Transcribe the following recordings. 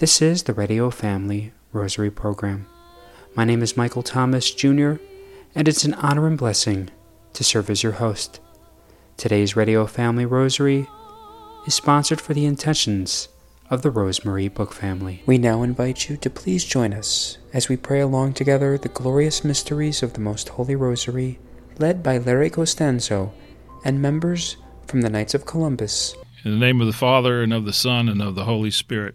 This is the Radio Family Rosary Program. My name is Michael Thomas Jr., and it's an honor and blessing to serve as your host. Today's Radio Family Rosary is sponsored for the intentions of the Rosemary Book Family. We now invite you to please join us as we pray along together the glorious mysteries of the Most Holy Rosary, led by Larry Costanzo and members from the Knights of Columbus. In the name of the Father, and of the Son, and of the Holy Spirit.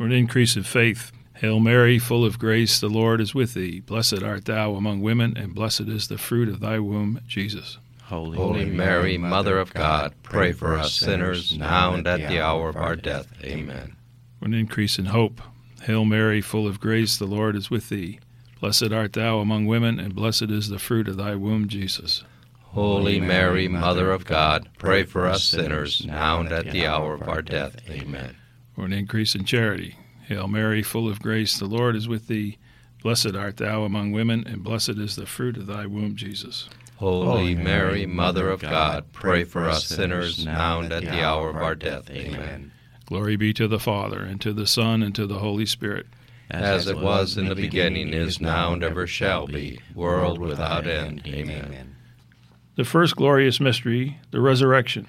For an increase of faith, Hail Mary, full of grace, the Lord is with thee. Blessed art thou among women, and blessed is the fruit of thy womb, Jesus. Holy, Holy Mary, Mother of God, pray for us sinners, now and at the hour of our death. Amen. For an increase in hope, Hail Mary, full of grace, the Lord is with thee. Blessed art thou among women, and blessed is the fruit of thy womb, Jesus. Holy Mary, Mother of God, pray for us sinners, now and at the hour of our death. Amen. For an increase in charity, Hail Mary, full of grace, the Lord is with thee. Blessed art thou among women, and blessed is the fruit of thy womb, Jesus. Holy Mary, Mother of God, pray for us sinners, now and at the hour of our death. Amen. Glory be to the Father, and to the Son, and to the Holy Spirit. As it was in the beginning, is now, and ever shall be, world without end. Amen. The first glorious mystery, the resurrection.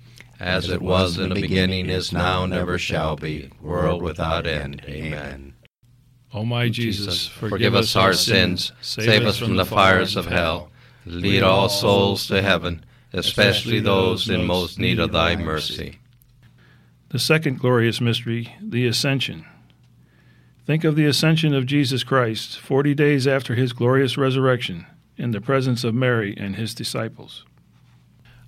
As it was in the beginning, is now, and ever shall be, world without end. Amen. O my Jesus, Forgive us our sins, save us from the fires of hell, lead all souls to heaven, especially those in most need of thy mercy. The second glorious mystery, the Ascension. Think of the ascension of Jesus Christ, forty days after his glorious resurrection, in the presence of Mary and his disciples.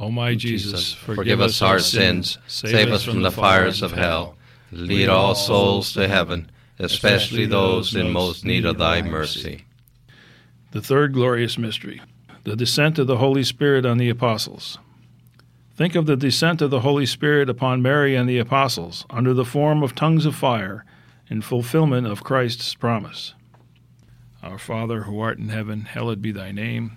O my Jesus, forgive us our sins, save us from the fires of hell, lead all souls to heaven, especially those in most need of thy mercy. The third glorious mystery, the descent of the Holy Spirit on the apostles. Think of the descent of the Holy Spirit upon Mary and the apostles under the form of tongues of fire in fulfillment of Christ's promise. Our Father, who art in heaven, hallowed be thy name.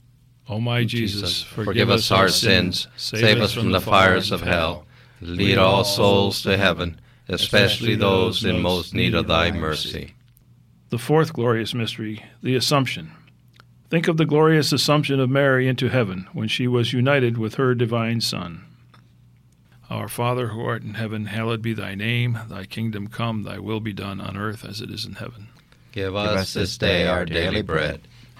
O my Jesus, Forgive us our sins, save us from the fires of hell, lead all souls to heaven, especially those in most need of thy mercy. The fourth glorious mystery, the Assumption. Think of the glorious Assumption of Mary into heaven when she was united with her divine Son. Our Father who art in heaven, hallowed be thy name. Thy kingdom come, thy will be done on earth as it is in heaven. Give us this day our daily bread,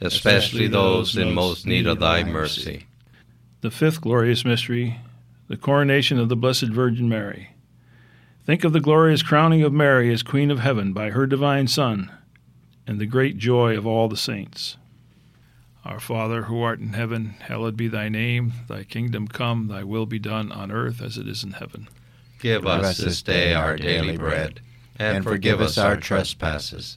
especially those in most need of thy mercy. The fifth glorious mystery, the coronation of the Blessed Virgin Mary. Think of the glorious crowning of Mary as Queen of Heaven by her divine Son, and the great joy of all the saints. Our Father, who art in heaven, hallowed be thy name. Thy kingdom come, thy will be done on earth as it is in heaven. Give us this day our daily bread, and forgive us our trespasses,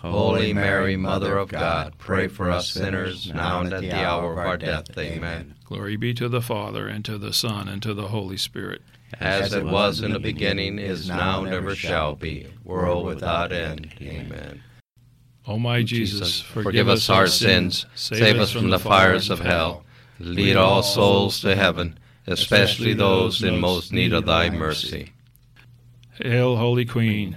Holy Mary, Mother of God, pray for us sinners now and at the hour of our death. Amen. Glory be to the Father, and to the Son, and to the Holy Spirit. As it was in the beginning, is now, and ever shall be, world without end. Amen. O my Jesus, forgive us our sins, save us from the fires of hell, lead all souls to heaven, especially those in most need of thy mercy. Hail, Holy Queen,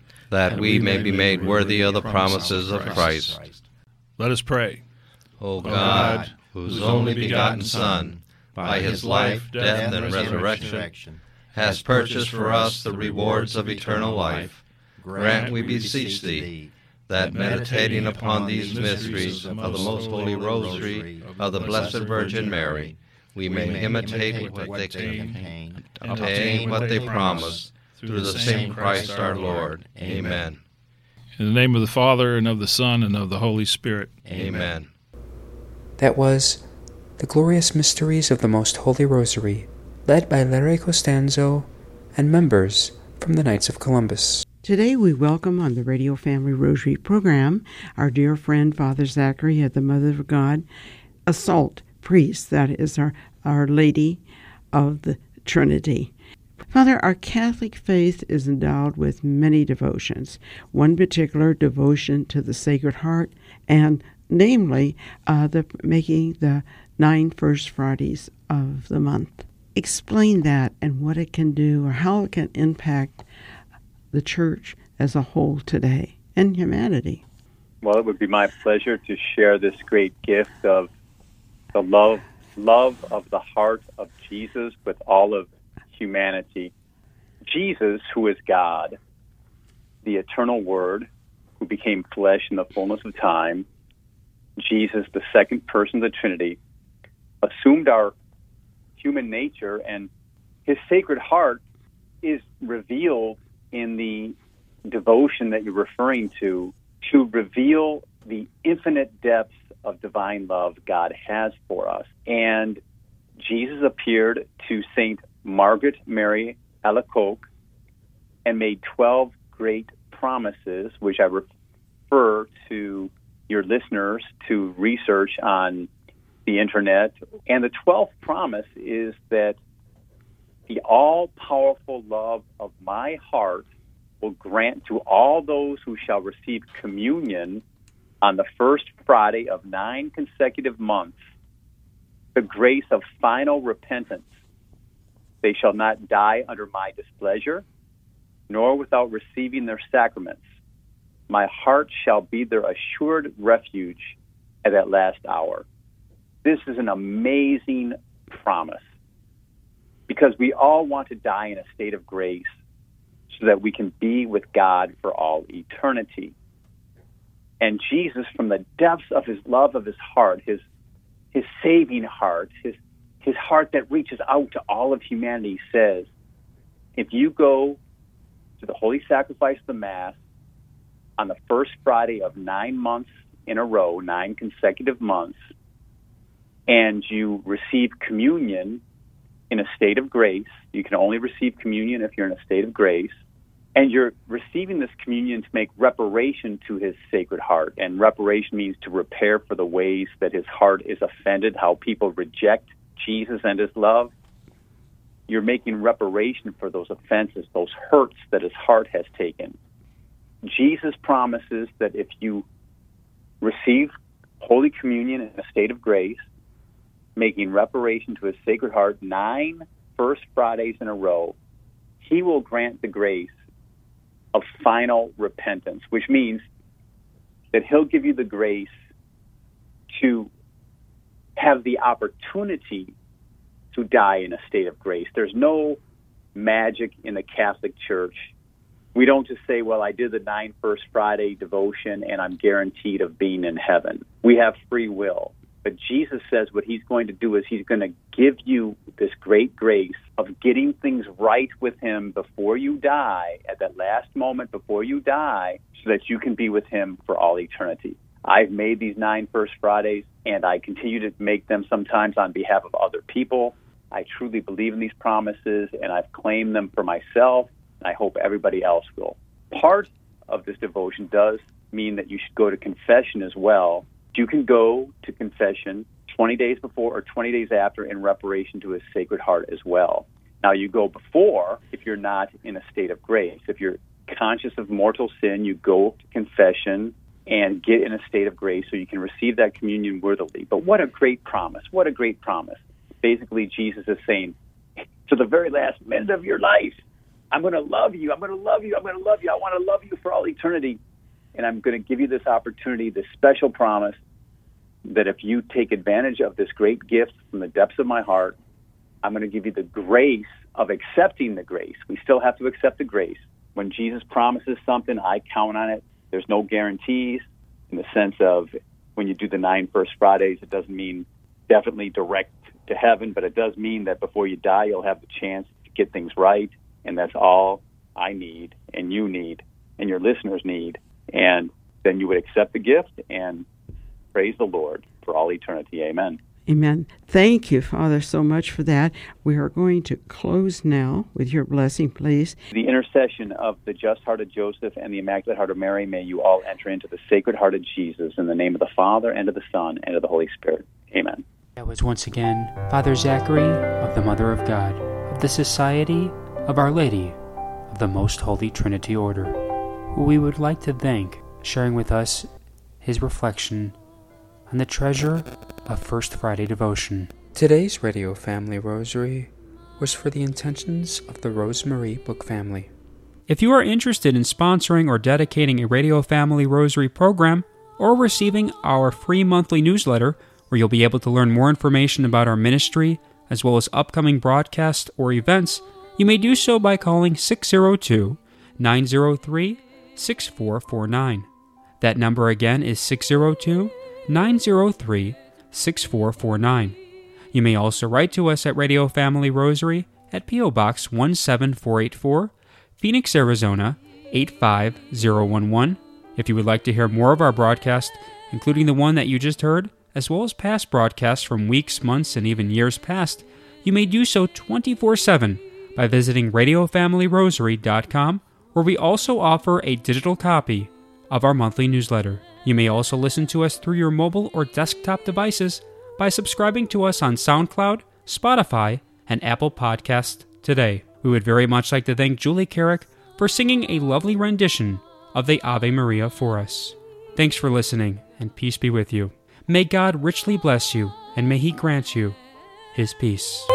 that we may be made worthy of the promises of Christ. Let us pray. O God, whose only begotten Son, by his life, death, and resurrection, has purchased for us the rewards of eternal life, grant, we beseech thee, that meditating upon these mysteries of the most holy rosary of the Blessed Virgin Mary, we may imitate what they contain, obtain what they promise, through the same Christ our Lord. Amen. In the name of the Father, and of the Son, and of the Holy Spirit. Amen. That was The Glorious Mysteries of the Most Holy Rosary, led by Larry Costanzo and members from the Knights of Columbus. Today we welcome on the Radio Family Rosary program our dear friend Father Zachary of the Mother of God, a SOLT Priest, that is our, our Lady of the Trinity. Father, our Catholic faith is endowed with many devotions, one particular devotion to the Sacred Heart, and namely, uh, the making the nine first Fridays of the month. Explain that and what it can do or how it can impact the church as a whole today and humanity. Well, it would be my pleasure to share this great gift of the love love of the heart of Jesus with all of humanity. Jesus, who is God, the eternal Word, who became flesh in the fullness of time, Jesus, the second person of the Trinity, assumed our human nature, and his sacred heart is revealed in the devotion that you're referring to to reveal the infinite depths of divine love God has for us. And Jesus appeared to Saint Margaret Mary Alacoque and made 12 great promises, which I refer to your listeners to research on the internet. And the 12th promise is that the all powerful love of my heart will grant to all those who shall receive communion on the first Friday of nine consecutive months the grace of final repentance They shall not die under my displeasure, nor without receiving their sacraments. My heart shall be their assured refuge at that last hour. This is an amazing promise because we all want to die in a state of grace so that we can be with God for all eternity. And Jesus, from the depths of his love of his heart, his his saving heart, his his heart that reaches out to all of humanity, says, if you go to the holy sacrifice of the Mass on the first Friday of nine months in a row, nine consecutive months, and you receive communion in a state of grace, you can only receive communion if you're in a state of grace and you're receiving this communion to make reparation to his sacred heart. And reparation means to repair for the ways that his heart is offended, how people reject Jesus and his love. You're making reparation for those offenses, those hurts that his heart has taken. Jesus promises that if you receive Holy Communion in a state of grace, making reparation to his sacred heart nine First Fridays in a row, he will grant the grace of final repentance, which means that He'll give you the grace to have the opportunity to die in a state of grace. There's no magic in the Catholic Church. We don't just say, well, I did the nine First Friday devotion and I'm guaranteed of being in heaven. We have free will. But Jesus says what he's going to do is he's going to give you this great grace of getting things right with him before you die, at that last moment before you die, so that you can be with him for all eternity. I've made these nine First Fridays, and I continue to make them sometimes on behalf of other people. I truly believe in these promises, and I've claimed them for myself, and I hope everybody else will. Part of this devotion does mean that you should go to confession as well you can go to confession 20 days before or 20 days after in reparation to his sacred heart as well. Now, you go before if you're not in a state of grace. If you're conscious of mortal sin, you go to confession and get in a state of grace so you can receive that communion worthily. But what a great promise! What a great promise. Basically, Jesus is saying, to the very last minute of your life, I'm going to love you. I'm going to love you. I'm going to love you. I want to love you for all eternity. And I'm going to give you this opportunity, this special promise that if you take advantage of this great gift from the depths of my heart, I'm going to give you the grace of accepting the grace. We still have to accept the grace. When Jesus promises something, I count on it. There's no guarantees in the sense of when you do the nine First Fridays, it doesn't mean definitely direct to heaven, but it does mean that before you die, you'll have the chance to get things right. And that's all I need, and you need, and your listeners need and then you would accept the gift and praise the Lord for all eternity. Amen. Amen. Thank you, Father, so much for that. We are going to close now with your blessing, please. The intercession of the just heart of Joseph and the Immaculate Heart of Mary, may you all enter into the Sacred Heart of Jesus in the name of the Father, and of the Son, and of the Holy Spirit. Amen. That was once again Father Zachary of the Mother of God, of the Society of Our Lady of the Most Holy Trinity Order who we would like to thank sharing with us his reflection on the treasure of First Friday devotion. Today's Radio Family Rosary was for the intentions of the Rosemarie Book family. If you are interested in sponsoring or dedicating a Radio Family Rosary program or receiving our free monthly newsletter, where you'll be able to learn more information about our ministry as well as upcoming broadcasts or events, you may do so by calling 602 903 6449. That number again is 602 903 6449. You may also write to us at Radio Family Rosary at P.O. Box 17484, Phoenix, Arizona 85011. If you would like to hear more of our broadcast, including the one that you just heard, as well as past broadcasts from weeks, months, and even years past, you may do so 24 7 by visiting RadioFamilyRosary.com where we also offer a digital copy of our monthly newsletter. You may also listen to us through your mobile or desktop devices by subscribing to us on SoundCloud, Spotify, and Apple Podcasts today. We would very much like to thank Julie Carrick for singing a lovely rendition of the Ave Maria for us. Thanks for listening, and peace be with you. May God richly bless you, and may He grant you His peace.